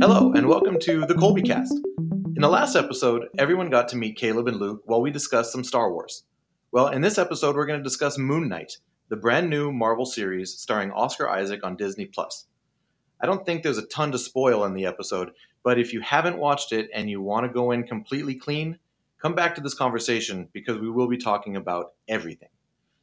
Hello, and welcome to the Colby Cast. In the last episode, everyone got to meet Caleb and Luke while we discussed some Star Wars. Well, in this episode, we're going to discuss Moon Knight, the brand new Marvel series starring Oscar Isaac on Disney Plus. I don't think there's a ton to spoil in the episode, but if you haven't watched it and you want to go in completely clean, come back to this conversation because we will be talking about everything.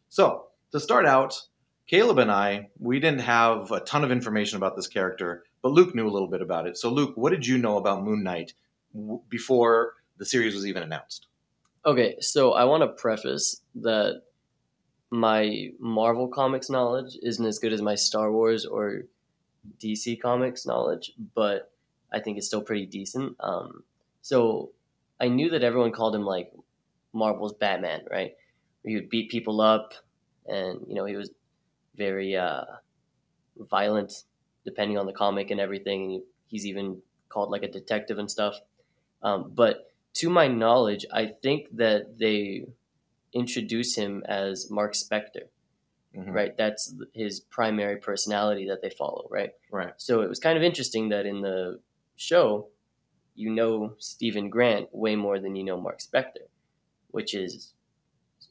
So, to start out, Caleb and I, we didn't have a ton of information about this character, but Luke knew a little bit about it. So, Luke, what did you know about Moon Knight w- before the series was even announced? Okay, so I want to preface that my Marvel Comics knowledge isn't as good as my Star Wars or DC Comics knowledge, but I think it's still pretty decent. Um, so I knew that everyone called him like Marvel's Batman, right? He would beat people up, and you know he was very uh, violent, depending on the comic and everything. And he's even called like a detective and stuff. Um, but to my knowledge, I think that they introduce him as Mark Spector, Mhm. right? That's his primary personality that they follow, right? Right. So it was kind of interesting that in the show, you know Steven Grant way more than you know Mark Spector, which is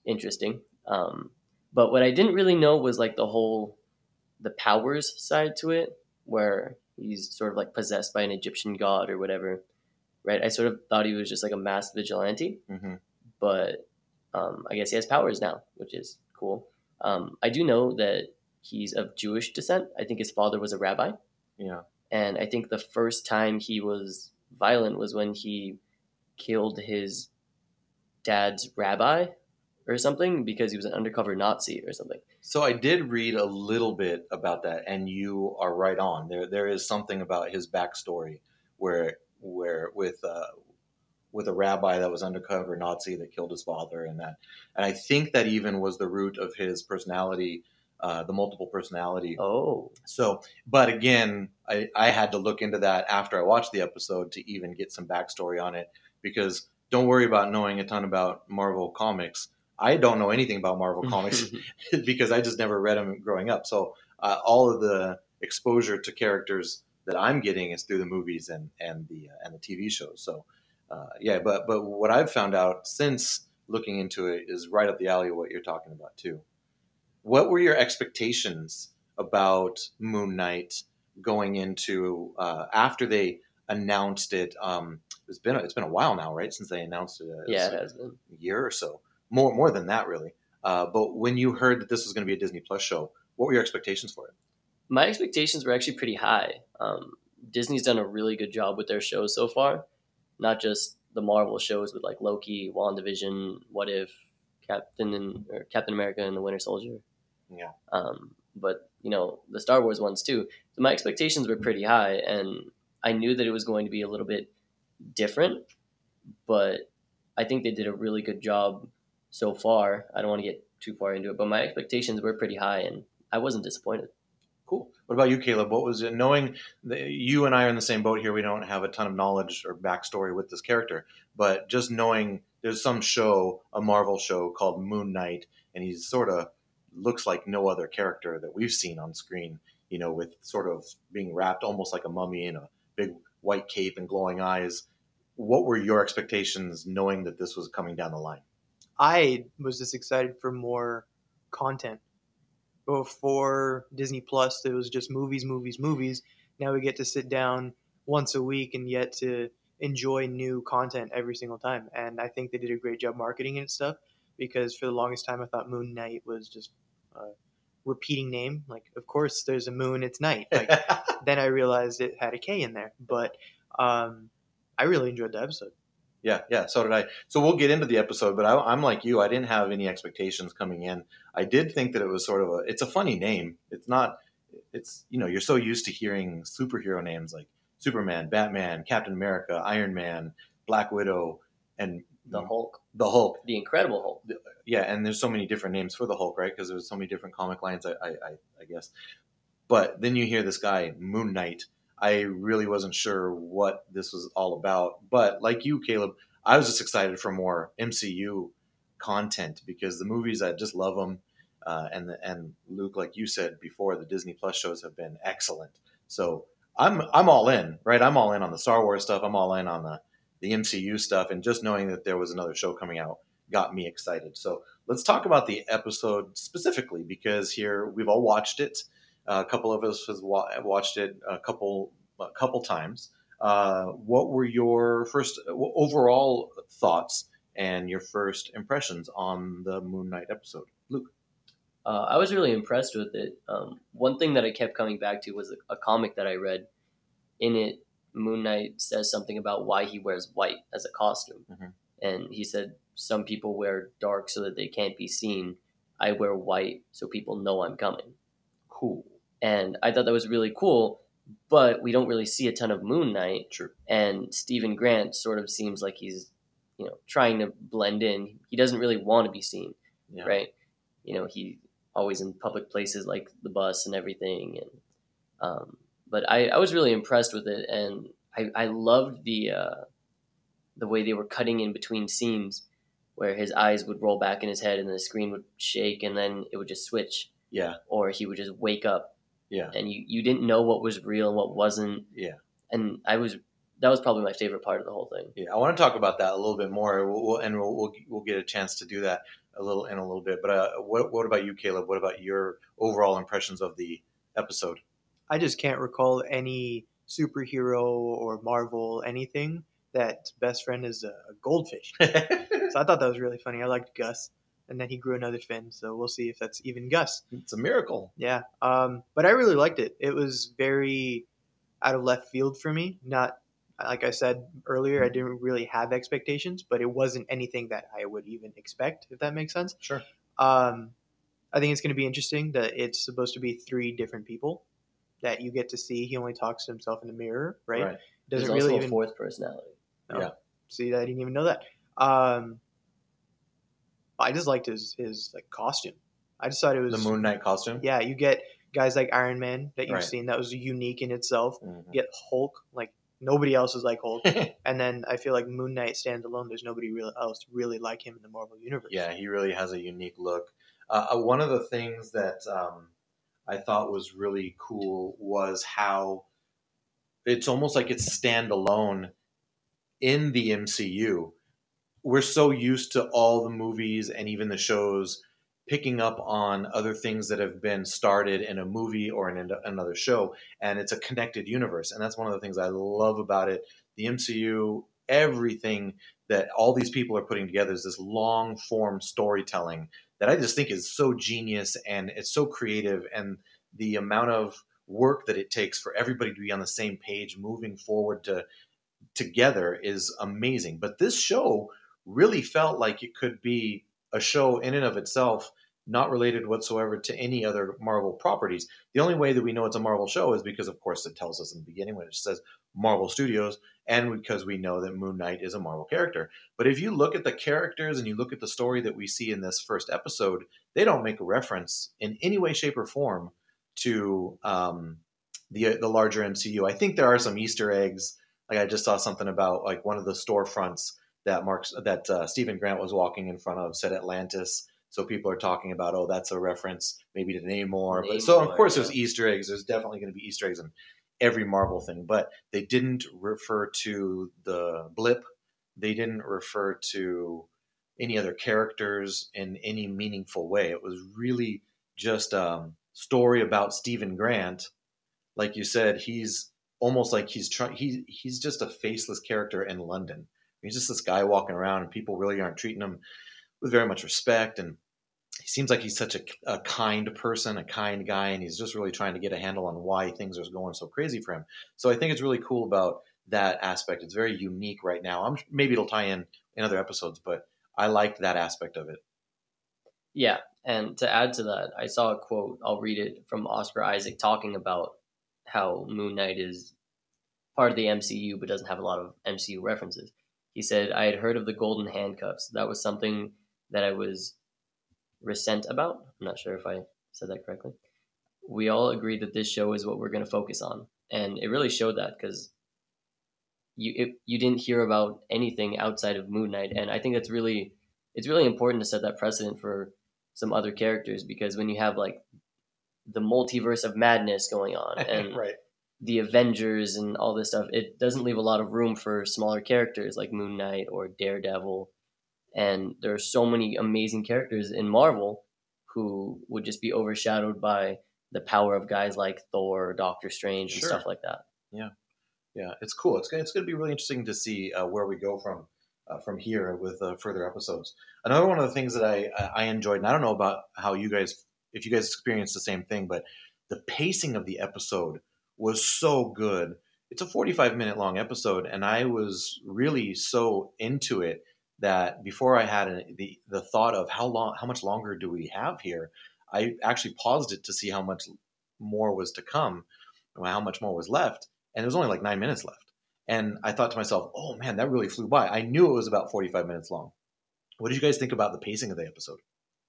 interesting. Um, but what I didn't really know was like the whole the powers side to it, where he's sort of like possessed by an Egyptian god or whatever, right? I sort of thought he was just like a mass vigilante, hmm but um, I guess he has powers now, which is cool. Um, I do know that he's of Jewish descent. I think his father was a rabbi. Yeah. And I think the first time he was violent was when he killed his dad's rabbi or something because he was an undercover Nazi or something. So I did read a little bit about that, and you are right on. There, there is something about his backstory where, where with, uh, with a rabbi that was undercover Nazi that killed his father, and that, and I think that even was the root of his personality, uh, the multiple personality. Oh, So, but again, I, I had to look into that after I watched the episode to even get some backstory on it because don't worry about knowing a ton about Marvel comics. I don't know anything about Marvel comics because I just never read them growing up. So uh, all of the exposure to characters that I'm getting is through the movies and and the uh, and the TV shows. So uh, yeah, but but what I've found out since looking into it is right up the alley of what you're talking about too. What were your expectations about Moon Knight going into uh, after they announced it? Um, it's been it's been a while now, right, since they announced it. It's yeah, it has been. a year or so, more more than that, really. Uh, but when you heard that this was going to be a Disney Plus show, what were your expectations for it? My expectations were actually pretty high. Um, Disney's done a really good job with their shows so far, not just the Marvel shows with like Loki, WandaVision, What If, Captain and or Captain America and the Winter Soldier. Yeah. Um, but you know the Star Wars ones too. So my expectations were pretty high, and I knew that it was going to be a little bit different. But I think they did a really good job so far. I don't want to get too far into it, but my expectations were pretty high, and I wasn't disappointed. Cool. What about you, Caleb? What was it? Knowing that you and I are in the same boat here, we don't have a ton of knowledge or backstory with this character, but just knowing there's some show, a Marvel show called Moon Knight, and he's sort of looks like no other character that we've seen on screen. You know, with sort of being wrapped almost like a mummy in a big white cape and glowing eyes. What were your expectations knowing that this was coming down the line? I was just excited for more content. Before Disney Plus, it was just movies, movies, movies. Now we get to sit down once a week and yet to enjoy new content every single time. And I think they did a great job marketing and stuff because for the longest time I thought Moon Knight was just a repeating name. Like, of course, there's a moon, it's night. Like, then I realized it had a K in there. But um, I really enjoyed the episode. Yeah, yeah, so did I. So we'll get into the episode, but I, I'm like you. I didn't have any expectations coming in. I did think that it was sort of a. It's a funny name. It's not. It's you know you're so used to hearing superhero names like Superman, Batman, Captain America, Iron Man, Black Widow, and The Hulk, the Hulk. the Incredible Hulk. Yeah, and there's so many different names for the Hulk, right? Because there's so many different comic lines. I, I, I, I guess. But then you hear this guy Moon Knight. I really wasn't sure what this was all about. But like you, Caleb, I was just excited for more MCU content because the movies I just love them, uh, and the, and Luke, like you said before, the Disney Plus shows have been excellent. So I'm I'm all in, right? I'm all in on the Star Wars stuff. I'm all in on the the MCU stuff, and just knowing that there was another show coming out got me excited. So let's talk about the episode specifically because here we've all watched it. A couple of us has wa- watched it a couple a couple times. Uh, what were your first overall thoughts and your first impressions on the Moon Knight episode, Luke? Uh, I was really impressed with it. Um, one thing that I kept coming back to was a, a comic that I read. In it, Moon Knight says something about why he wears white as a costume. Mhm. And he said, Some people wear dark so that they can't be seen. I wear white so people know I'm coming. Cool. And I thought that was really cool, but we don't really see a ton of Moon Knight. True. And Steven Grant sort of seems like he's, you know, trying to blend in. He doesn't really want to be seen, Yeah. right? You know, he always in public places like the bus and everything. And um, but I, I was really impressed with it, and I, I loved the uh, the way they were cutting in between scenes, where his eyes would roll back in his head, and the screen would shake, and then it would just switch, Yeah. or he would just wake up, Yeah. and you, you didn't know what was real and what wasn't. Yeah. And I was that was probably my favorite part of the whole thing. Yeah, I want to talk about that a little bit more, we'll, we'll, and we'll, we'll we'll get a chance to do that a little in a little bit. But uh, what what about you, Caleb? What about your overall impressions of the episode? I just can't recall any superhero or Marvel anything that best friend is a goldfish. So I thought that was really funny. I liked Gus, and then he grew another fin. So we'll see if that's even Gus. it's a miracle. Yeah, um, but I really liked it. It was very out of left field for me. Not like I said earlier, I didn't really have expectations, but it wasn't anything that I would even expect. If that makes sense. Sure. Um, I think it's going to be interesting that it's supposed to be three different people that you get to see. He only talks to himself in the mirror, right? Right. Doesn't There's really also even a fourth personality. Yeah. see. I didn't even know that. Um, I just liked his his like costume. I just thought it was The Moon Knight costume. yeah, you get guys like Iron Man that you've Right. seen that was unique in itself. Mhm. You get Hulk, like nobody else is like Hulk. and then I feel like Moon Knight stands alone. There's nobody real else really like him in the Marvel universe. Yeah, he really has a unique look. Uh, uh, one of the things that um, I thought was really cool was how it's almost like it's standalone in the MCU. We're so used to all the movies and even the shows picking up on other things that have been started in a movie or in another show, and it's a connected universe. And that's one of the things I love about it. The MCU, everything that all these people are putting together is this long form storytelling that I just think is so genius and it's so creative and the amount of work that it takes for everybody to be on the same page moving forward to together is amazing. But this show really felt like it could be a show in and of itself, not related whatsoever to any other Marvel properties. The only way that we know it's a Marvel show is because, of course, it tells us in the beginning when it says Marvel Studios, and because we know that Moon Knight is a Marvel character. But if you look at the characters and you look at the story that we see in this first episode, they don't make a reference in any way, shape, or form to um, the the larger MCU. I think there are some Easter eggs. Like I just saw something about like one of the storefronts that Mark's that uh, Steven Grant was walking in front of said Atlantis. So people are talking about, oh, that's a reference maybe to Namor. But so of Namor, course there's. Easter eggs. There's definitely going to be Easter eggs in every Marvel thing, but they didn't refer to the blip. They didn't refer to any other characters in any meaningful way. It was really just a story about Steven Grant. Like you said, he's almost like he's trying. He he's just a faceless character in London. He's just this guy walking around, and people really aren't treating him with very much respect. And he seems like he's such a, a kind person, a kind guy, and he's just really trying to get a handle on why things are going so crazy for him. So I think it's really cool about that aspect. It's very unique right now. I'm maybe it'll tie in in other episodes, but I liked that aspect of it. Yeah, and to add to that, I saw a quote. I'll read it from Oscar Isaac talking about how Moon Knight is part of the MCU but doesn't have a lot of MCU references. He said, "I had heard of the golden handcuffs. That was something that I was resent about. I'm not sure if I said that correctly. We all agreed that this show is what we're going to focus on, and it really showed that because." You, it, you didn't hear about anything outside of Moon Knight, and I think that's really it's really important to set that precedent for some other characters because when you have like the multiverse of madness going on and right. The Avengers and all this stuff, it doesn't leave a lot of room for smaller characters like Moon Knight or Daredevil. And there are so many amazing characters in Marvel who would just be overshadowed by the power of guys like Thor, Doctor Strange, and stuff like that. Yeah, yeah, it's cool. It's gonna, it's going to be really interesting to see uh, where we go from uh, from here with uh, further episodes. Another one of the things that I I enjoyed, and I don't know about how you guys if you guys experienced the same thing, but the pacing of the episode was so good. It's a 45 minute long episode, and I was really so into it that before I had a, the the thought of how long, how much longer do we have here, I actually paused it to see how much more was to come, how much more was left, and there was only like nine minutes left. And I thought to myself, "Oh man, that really flew by." I knew it was about 45 minutes long. What did you guys think about the pacing of the episode?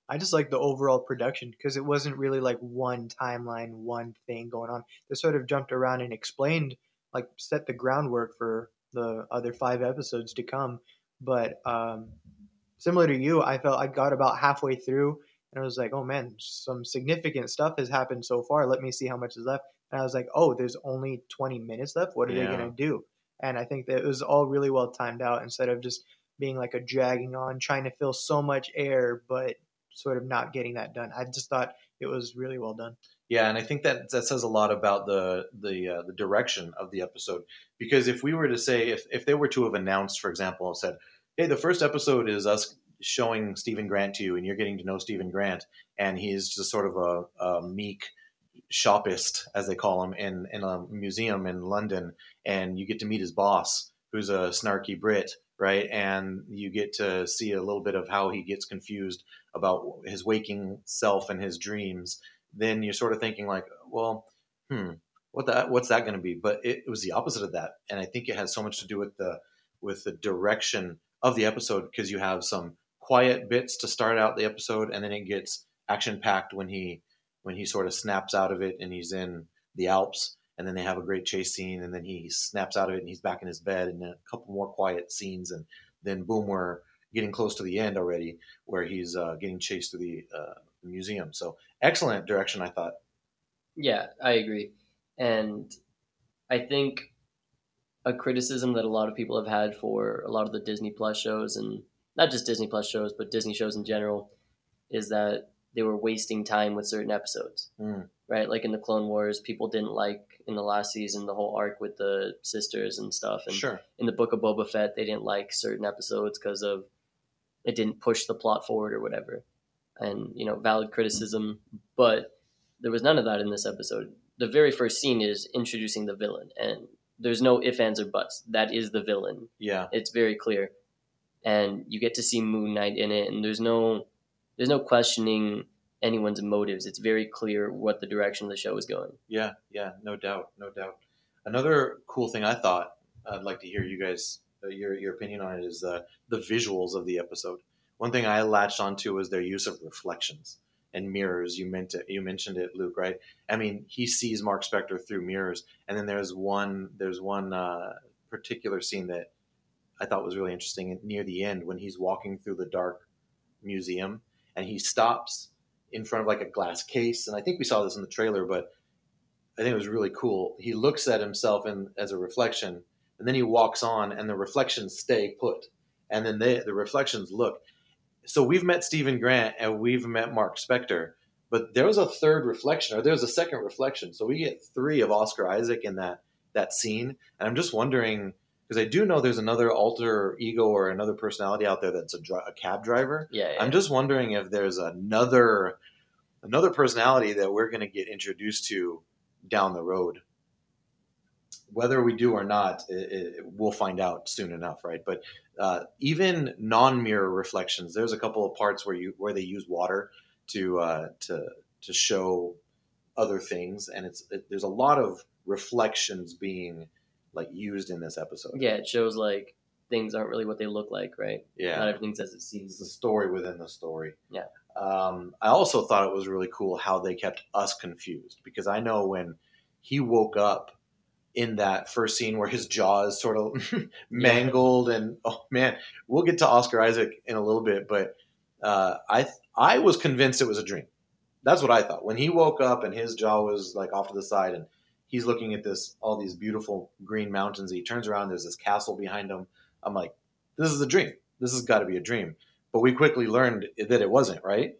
I just like the overall production because it wasn't really like one timeline, one thing going on. They sort of jumped around and explained, like, set the groundwork for the other five episodes to come. But um, similar to you, I felt I got about halfway through and I was like, oh man, some significant stuff has happened so far. Let me see how much is left. And I was like, oh, there's only 20 minutes left. What are they going to do? And I think that it was all really well timed out instead of just being like a dragging on, trying to fill so much air, but sort of not getting that done. I just thought it was really well done. Yeah, and I think that that says a lot about the the uh, the direction of the episode. Because if we were to say, if if they were to have announced, for example, and said, "Hey, the first episode is us showing Steven Grant to you, and you're getting to know Steven Grant, and he's just sort of a, a meek shopist, as they call him, in in a museum in London, and you get to meet his boss, who's a snarky Brit." Right, and you get to see a little bit of how he gets confused about his waking self and his dreams, then you're sort of thinking like, well, hmm, what that what's that going to be? But it, it was the opposite of that, and I think it has so much to do with the with the direction of the episode because you have some quiet bits to start out the episode, and then it gets action packed when he when he sort of snaps out of it and he's in the Alps, and then they have a great chase scene, and then he snaps out of it and he's back in his bed, and a couple more quiet scenes, and then boom, we're getting close to the end already, where he's uh, getting chased through the uh, museum. So excellent direction, I thought. Yeah, I agree. And I think a criticism that a lot of people have had for a lot of the Disney Plus shows, and not just Disney Plus shows, but Disney shows in general, is that they were wasting time with certain episodes. Mm. Right? Like in the Clone Wars, people didn't like in the last season the whole arc with the sisters and stuff. And Sure. in the Book of Boba Fett, they didn't like certain episodes because of it didn't push the plot forward or whatever. And, you know, valid criticism. But there was none of that in this episode. The very first scene is introducing the villain, and there's no ifs, ands, or buts. That is the villain. Yeah. It's very clear. And you get to see Moon Knight in it, and there's no there's no questioning anyone's motives. It's very clear what the direction of the show is going. Yeah. Yeah. No doubt. No doubt. Another cool thing I thought I'd like to hear you guys uh, your your opinion on it is uh, the visuals of the episode. One thing I latched onto was their use of reflections and mirrors. You meant it, you mentioned it, Luke, right? I mean, he sees Mark Spector through mirrors, and then there's one there's one uh, particular scene that I thought was really interesting near the end when he's walking through the dark museum and he stops in front of like a glass case, and I think we saw this in the trailer, but I think it was really cool. He looks at himself in as a reflection, and then he walks on, and the reflections stay put, and then they, the reflections look. So we've met Steven Grant and we've met Mark Spector, but there was a third reflection, or there was a second reflection. So we get three of Oscar Isaac in that that scene, and I'm just wondering because I do know there's another alter ego or another personality out there that's a, dri- a cab driver. Yeah, yeah. I'm just wondering if there's another another personality that we're going to get introduced to down the road. Whether we do or not, it, it, we'll find out soon enough, right? But uh, even non-mirror reflections, there's a couple of parts where you where they use water to uh, to to show other things, and it's it, there's a lot of reflections being like used in this episode. yeah, it shows like things aren't really what they look like, right? yeah. Not everything's as it it's the story within the story. Yeah. Um, I also thought it was really cool how they kept us confused because I know when he woke up in that first scene where his jaw is sort of mangled and oh man, we'll get to Oscar Isaac in a little bit, but uh, I I was convinced it was a dream. That's what I thought when he woke up and his jaw was like off to the side and he's looking at this all these beautiful green mountains. He turns around. There's this castle behind him. I'm like, this is a dream. This has got to be a dream. But we quickly learned that it wasn't. Right?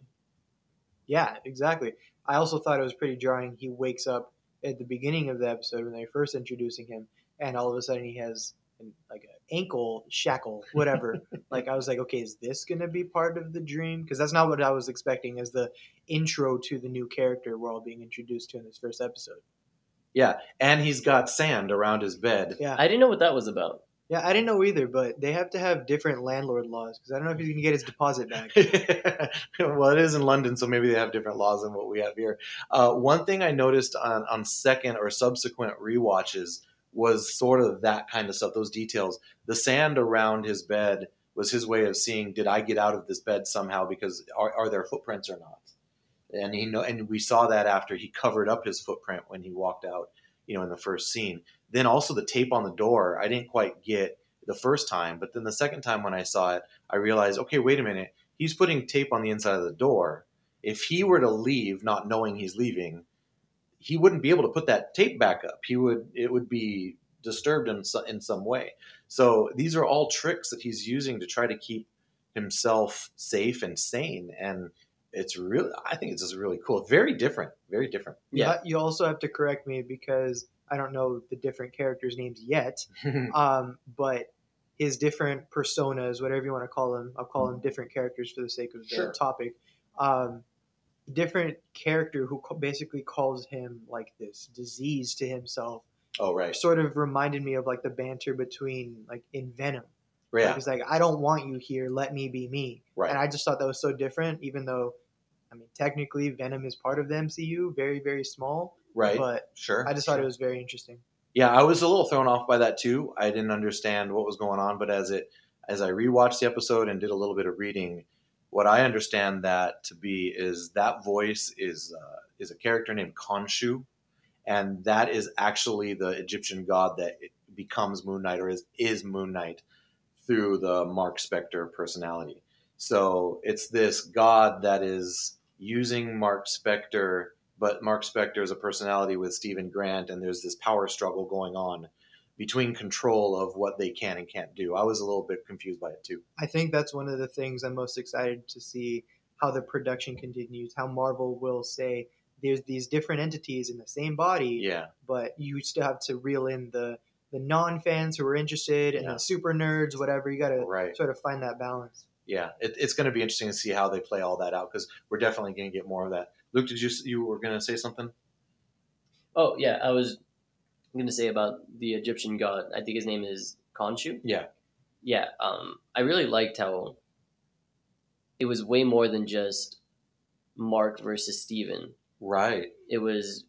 Yeah, exactly. I also thought it was pretty jarring. He wakes up at the beginning of the episode when they're first introducing him, and all of a sudden he has an, like an ankle shackle, whatever. like I was like, okay, is this gonna be part of the dream? Because that's not what I was expecting as the intro to the new character we're all being introduced to in this first episode. Yeah. And he's got sand around his bed. Yeah, I didn't know what that was about. yeah, I didn't know either, but they have to have different landlord laws because I don't know if he's gonna get his deposit back. well, it is in London, so maybe they have different laws than what we have here. Uh, one thing I noticed on, on second or subsequent rewatches was sort of that kind of stuff, those details. The sand around his bed was his way of seeing, did I get out of this bed somehow? Because are, are there footprints or not? And he know, and we saw that after he covered up his footprint when he walked out, you know, in the first scene. Then also the tape on the door, I didn't quite get the first time, but then the second time when I saw it, I realized, okay, wait a minute, he's putting tape on the inside of the door. If he were to leave, not knowing he's leaving, he wouldn't be able to put that tape back up. He would it would be disturbed in in some way. So these are all tricks that he's using to try to keep himself safe and sane and it's really I think it's just really cool. Very different, very different. Yeah. You also have to correct me because I don't know the different characters' names yet. um, but his different personas, whatever you want to call them, I'll call them different characters for the sake of the Sure. topic. Um, different character who basically calls him like this disease to himself oh right. sort of reminded me of like the banter between like in Venom. Like, Yeah. he's like, I don't want you here. Let me be me. Right. And I just thought that was so different, even though, I mean, technically Venom is part of the MCU, very, very small. Right. But sure. I just thought sure. it was very interesting. Yeah, I was a little thrown off by that too. I didn't understand what was going on, but as it as I rewatched the episode and did a little bit of reading, what I understand that to be is that voice is uh, is a character named Khonshu, and that is actually the Egyptian god that becomes Moon Knight or is is Moon Knight through the Mark Spector personality. So it's this god that is using Mark Spector but Mark Spector is a personality with Steven Grant, and there's this power struggle going on between control of what they can and can't do. I was a little bit confused by it too. I think that's one of the things I'm most excited to see how the production continues, how Marvel will say there's these different entities in the same body, Yeah, but you still have to reel in the the non fans who are interested and Yeah. the super nerds, whatever. You got to right. sort of find that balance. Yeah, it, it's going to be interesting to see how they play all that out because we're definitely going to get more of that. Luke, did you you were going to say something? Oh yeah, I was going to say about the Egyptian god. I think his name is Khonshu. Yeah, Yeah, um, I really liked how it was way more than just Mark versus Steven. right. It was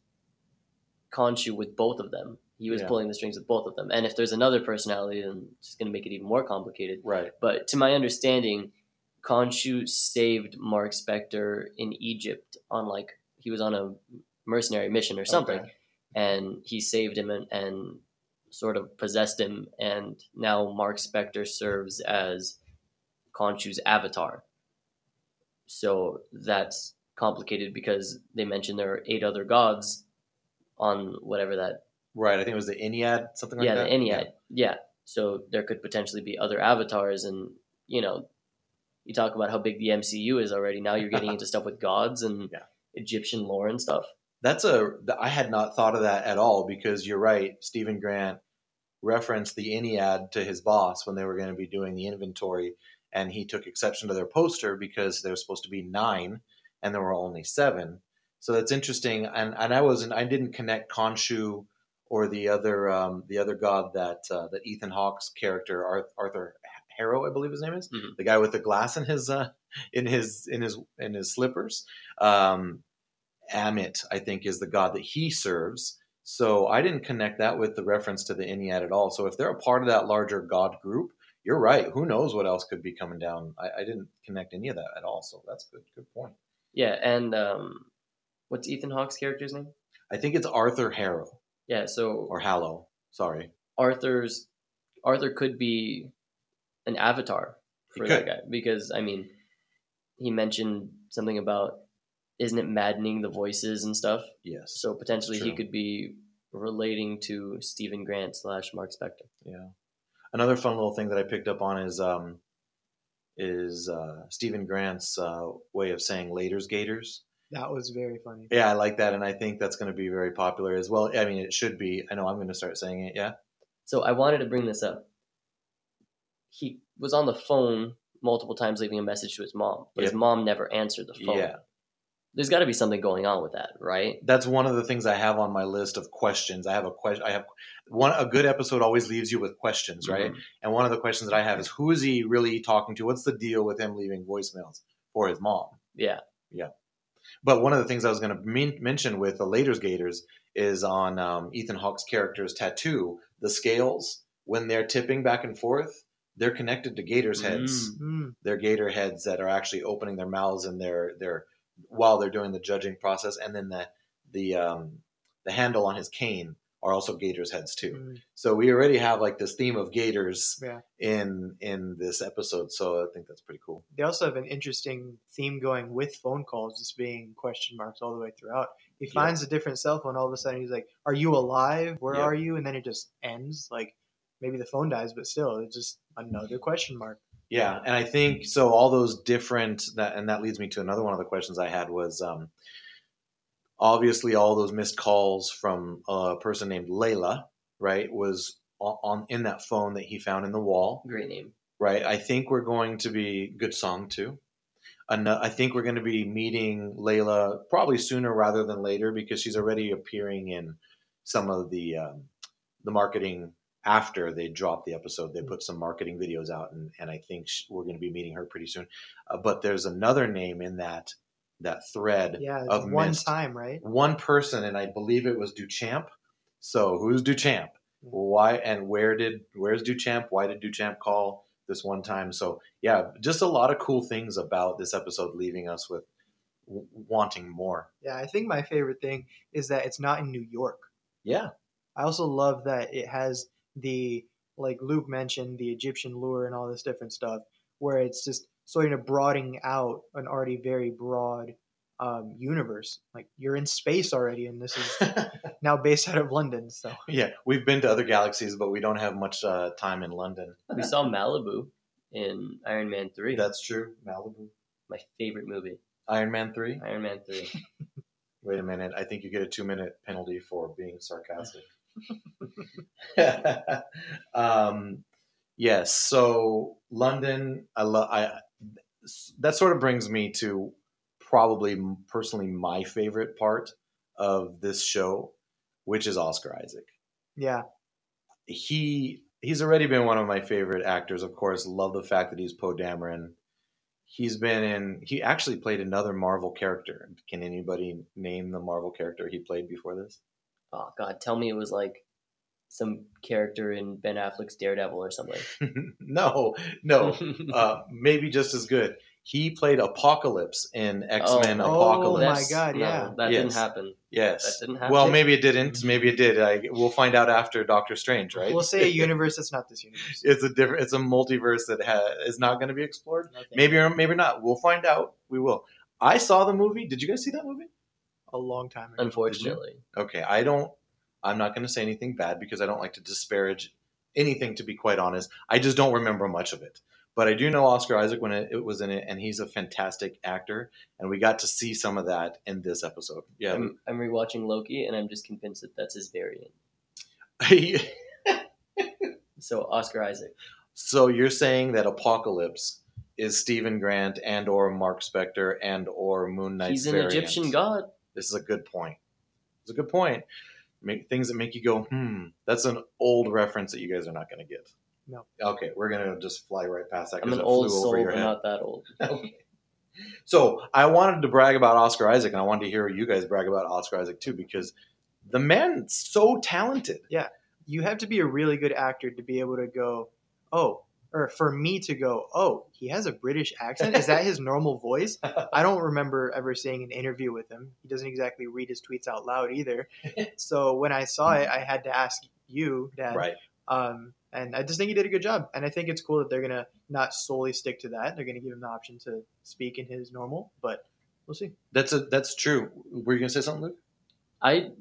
Khonshu with both of them. He was Yeah. pulling the strings with both of them. And if there's another personality, then it's going to make it even more complicated. Right. But to my understanding, Khonshu saved Mark Spector in Egypt on like he was on a mercenary mission or something, Okay. and he saved him and, and sort of possessed him. And now Mark Spector serves as Khonshu's avatar. So that's complicated because they mentioned there are eight other gods on whatever that Right. I think it was the Ennead, something like that. yeah, the Ennead. Yeah. So there could potentially be other avatars, and you know, you talk about how big the MCU is already. Now you're getting into stuff with gods and Yeah. Egyptian lore and stuff. That's a. I had not thought of that at all because you're right. Steven Grant referenced the Ennead to his boss when they were going to be doing the inventory, and he took exception to their poster because there was supposed to be nine, and there were only seven. So that's interesting. And and I wasn't. I didn't connect Khonshu or the other um, the other god that uh, that Ethan Hawke's character Arth- Arthur Harrow, I believe his name is, Mhm. the guy with the glass in his uh, in his in his in his slippers. Um, Ammit, I think, is the god that he serves. So I didn't connect that with the reference to the Ennead at all. So if they're a part of that larger god group, you're right. Who knows what else could be coming down? I, I didn't connect any of that at all. So that's good. Good point. Yeah, and um, what's Ethan Hawke's character's name? I think it's Arthur Harrow Yeah, so or Hallow. Sorry. Arthur's Arthur could be an avatar for that guy because I mean, he mentioned something about isn't it maddening the voices and stuff. Yes. So potentially he could be relating to Steven Grant slash Mark Spector. Yeah. Another fun little thing that I picked up on is um, is uh, Steven Grant's uh, way of saying "laters gators." That was very funny. Yeah, I like that, and I think that's going to be very popular as well. I mean, it should be. I know I'm going to start saying it. Yeah. So I wanted to bring this up. He was on the phone multiple times leaving a message to his mom, but his mom never answered the phone. Yeah. There's got to be something going on with that, right? That's one of the things I have on my list of questions. I have a question. I have one. A good episode always leaves you with questions, right? Mhm. And one of the questions that I have is, who is he really talking to? What's the deal with him leaving voicemails for his mom? Yeah. Yeah. But one of the things I was going to men- mention with the Laters Gators is on um, Ethan Hawke's character's tattoo, the scales, when they're tipping back and forth, they're connected to gators' heads. Mm. They're gator heads that are actually opening their mouths and they're, they're while they're doing the judging process. And then the, the, um, the handle on his cane are also gators' heads too. Mm. So we already have like this theme of gators Yeah. in in this episode. So I think that's pretty cool. They also have an interesting theme going with phone calls, just being question marks all the way throughout. He Yeah. finds a different cell phone. All of a sudden, he's like, "Are you alive? Where Yeah. are you?" And then it just ends. Like maybe the phone dies, but still, it's just another question mark. Yeah, and I think so. All those different that, and that leads me to another one of the questions I had was, um, obviously, all those missed calls from a person named Layla, right? Was on, in that phone that he found in the wall, Great name. right? I think we're going to be good song too. And I think we're going to be meeting Layla probably sooner rather than later because she's already appearing in some of the um, the marketing after they dropped the episode. They put some marketing videos out, and, and I think sh we're going to be meeting her pretty soon. Uh, but there's another name in that that thread Yeah, of one missed. time, right? one person, and I believe it was Duchamp. So who's Duchamp? Hmm. Why and where did where's Duchamp? Why did Duchamp call this one time? So yeah, just a lot of cool things about this episode, leaving us with w- wanting more. Yeah, I think my favorite thing is that it's not in New York. Yeah, I also love that it has the like Luke mentioned the Egyptian lure and all this different stuff, where it's just sort of you know, broadening out an already very broad um, universe. Like you're in space already, and this is now based out of London. So yeah. We've been to other galaxies, but we don't have much uh, time in London. We saw Malibu in Iron Man 3. That's true. Malibu, my favorite movie. Iron Man three. Iron Man 3. Wait a minute. I think you get a two minute penalty for being sarcastic. um, yes. So London, I love. I that sort of brings me to probably personally my favorite part of this show, which is Oscar Isaac. yeah, He he's already been one of my favorite actors. Of course, love the fact that he's Poe Dameron. He's been in. He actually played another Marvel character. Can anybody name the Marvel character he played before this? Oh, God. Tell me it was like some character in Ben Affleck's Daredevil or something. no, no. Uh, maybe just as good. He played Apocalypse in X Men Oh, Apocalypse. Oh my that's- God, no, yeah. that Yes. didn't happen. Yes. That didn't happen. Well, maybe it didn't. Maybe it did. I, we'll find out after Doctor Strange, right? we'll say a universe that's not this universe. it's a different. It's a multiverse that ha- is not going to be explored. I. Maybe or maybe not. We'll find out. We will. I saw the movie. Did you guys see that movie? a long time ago. Unfortunately. Okay, I don't. I'm not going to say anything bad because I don't like to disparage anything. To be quite honest, I just don't remember much of it. But I do know Oscar Isaac when it, it was in it, and he's a fantastic actor, and we got to see some of that in this episode. Yeah, I'm, I'm rewatching Loki, and I'm just convinced that that's his variant. So Oscar Isaac. so you're saying that Apocalypse is Steven Grant and or Mark Spector and or Moon Knight's He's an variant. Egyptian god. This is a good point. It's a good point. Make things that make you go, hmm. That's an old reference that you guys are not going to get. No. Okay, we're going to just fly right past that I'm because an it old flew soul, over your but head. not that old. Okay. So I wanted to brag about Oscar Isaac, and I wanted to hear you guys brag about Oscar Isaac too, because the man's so talented. Yeah, you have to be a really good actor to be able to go, oh, or for me to go, oh, he has a British accent. Is that his normal voice? I don't remember ever seeing an interview with him. He doesn't exactly read his tweets out loud either. so when I saw it, I had to ask you, Dad. Right. Um, and I just think he did a good job. And I think it's cool that they're gonna not solely stick to that. They're gonna give him the option to speak in his normal, but we'll see. That's a that's true. Were you going to say something, Luke? I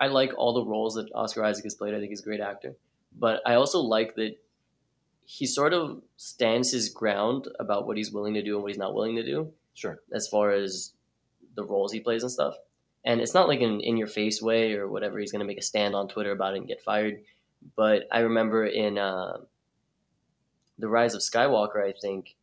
I like all the roles that Oscar Isaac has played. I think he's a great actor, but I also like that he sort of stands his ground about what he's willing to do and what he's not willing to do Sure. as far as the roles he plays and stuff. And it's not like an in your face way or whatever. He's going to make a stand on Twitter about it and get fired. But I remember in uh, The Rise of Skywalker, I think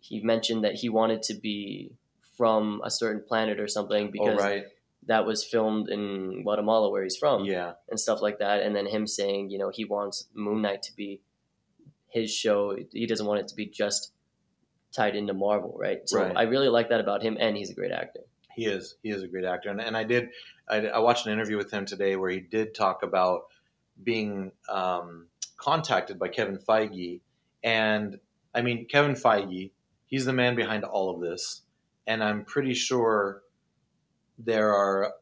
he mentioned that he wanted to be from a certain planet or something Oh, because right. that was filmed in Guatemala, where he's from Yeah. and stuff like that. And then him saying, you know, he wants Moon Knight to be his show. He doesn't want it to be just tied into Marvel, right? So Right. I really like that about him, and he's a great actor. He is. He is a great actor, and, and I did. I, I watched an interview with him today where he did talk about being um, contacted by Kevin Feige, and I mean Kevin Feige. He's the man behind all of this, and I'm pretty sure there are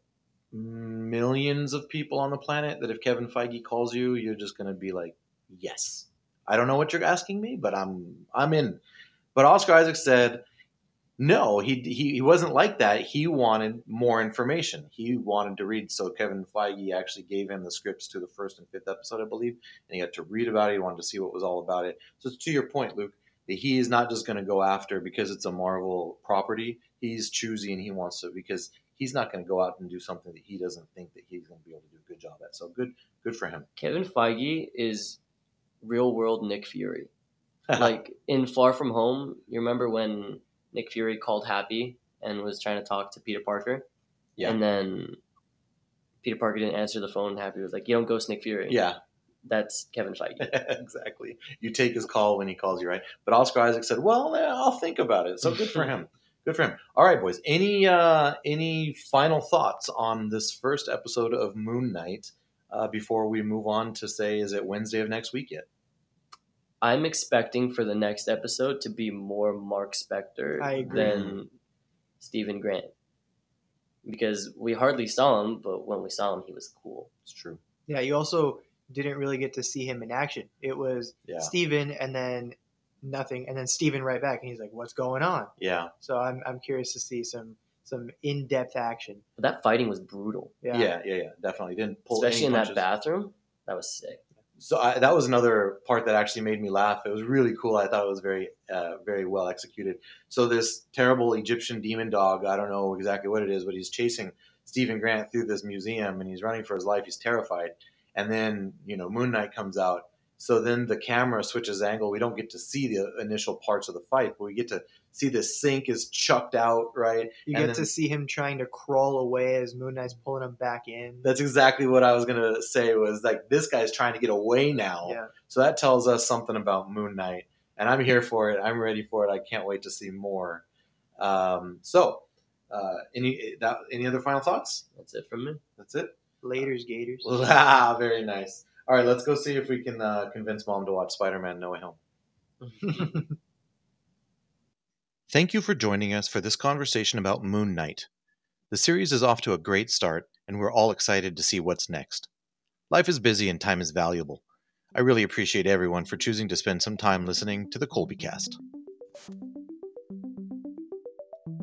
millions of people on the planet that if Kevin Feige calls you, you're just going to be like, yes. I don't know what you're asking me, but I'm I'm in. But Oscar Isaac said no, he, he he wasn't like that. He wanted more information. He wanted to read. So Kevin Feige actually gave him the scripts to the first and fifth episode, I believe, and he got to read about it. He wanted to see what was all about it. So it's to your point, Luke, that he is not just going to go after because it's a Marvel property. He's choosy and he wants to because he's not going to go out and do something that he doesn't think that he's going to be able to do a good job at. So good good for him. Kevin Feige is real world Nick Fury. like in Far From Home, you remember when Nick Fury called Happy and was trying to talk to Peter Parker? Yeah. And then Peter Parker didn't answer the phone, Happy was like, You don't ghost Nick Fury. yeah, That's Kevin Feige. exactly. You take his call when he calls you, right? But Oscar Isaac said, "Well, I'll think about it." So good for him. Good for him. All right, boys. Any uh, any final thoughts on this first episode of Moon Knight uh, before we move on to say, is it Wednesday of next week yet? I'm expecting for the next episode to be more Mark Spector than Steven Grant. Because we hardly saw him, but when we saw him, he was cool. It's true. Yeah, you also didn't really get to see him in action. It was Yeah. Steven and then nothing, and then Steven right back, and he's like, "What's going on?" Yeah. So I'm I'm curious to see some some in depth action. But that fighting was brutal, Yeah. Yeah. Yeah. Yeah. Definitely didn't pull especially in any that bathroom. That was sick. So I, that was another part that actually made me laugh. It was really cool. I thought it was very, uh, very well executed. So this terrible Egyptian demon dog, I don't know exactly what it is, but he's chasing Steven Grant through this museum and he's running for his life. He's terrified. And then, you know, Moon Knight comes out. So then the camera switches angle. We don't get to see the initial parts of the fight, but we get to see the sink is chucked out, right? You And get then- to see him trying to crawl away as Moon Knight's pulling him back in. That's exactly what I was gonna say. Was like this guy's trying to get away now. Yeah. So that tells us something about Moon Knight, and I'm here for it. I'm ready for it. I can't wait to see more. Um, so, uh, any that, any other final thoughts? That's it from me. That's it. Laters, Gators. Ah, very nice. All right, let's go see if we can uh, convince mom to watch Spider-Man: No Way Home. Thank you for joining us for this conversation about Moon Knight. The series is off to a great start, and we're all excited to see what's next. Life is busy and time is valuable. I really appreciate everyone for choosing to spend some time listening to the Colby Cast.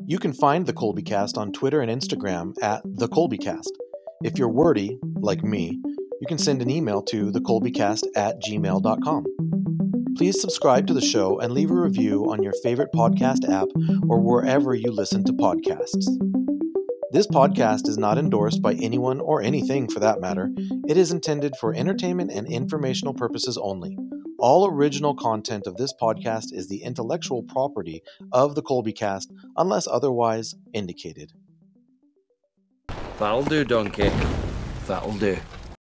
You can find the Colby Cast on Twitter and Instagram at the Colby Cast. If you're wordy, like me, you can send an email to thecolbycast at gmail.com. Please subscribe to the show and leave a review on your favorite podcast app or wherever you listen to podcasts. This podcast is not endorsed by anyone or anything for that matter. It is intended for entertainment and informational purposes only. All original content of this podcast is the intellectual property of the Colby Cast unless otherwise indicated. That'll do, donkey. That'll do.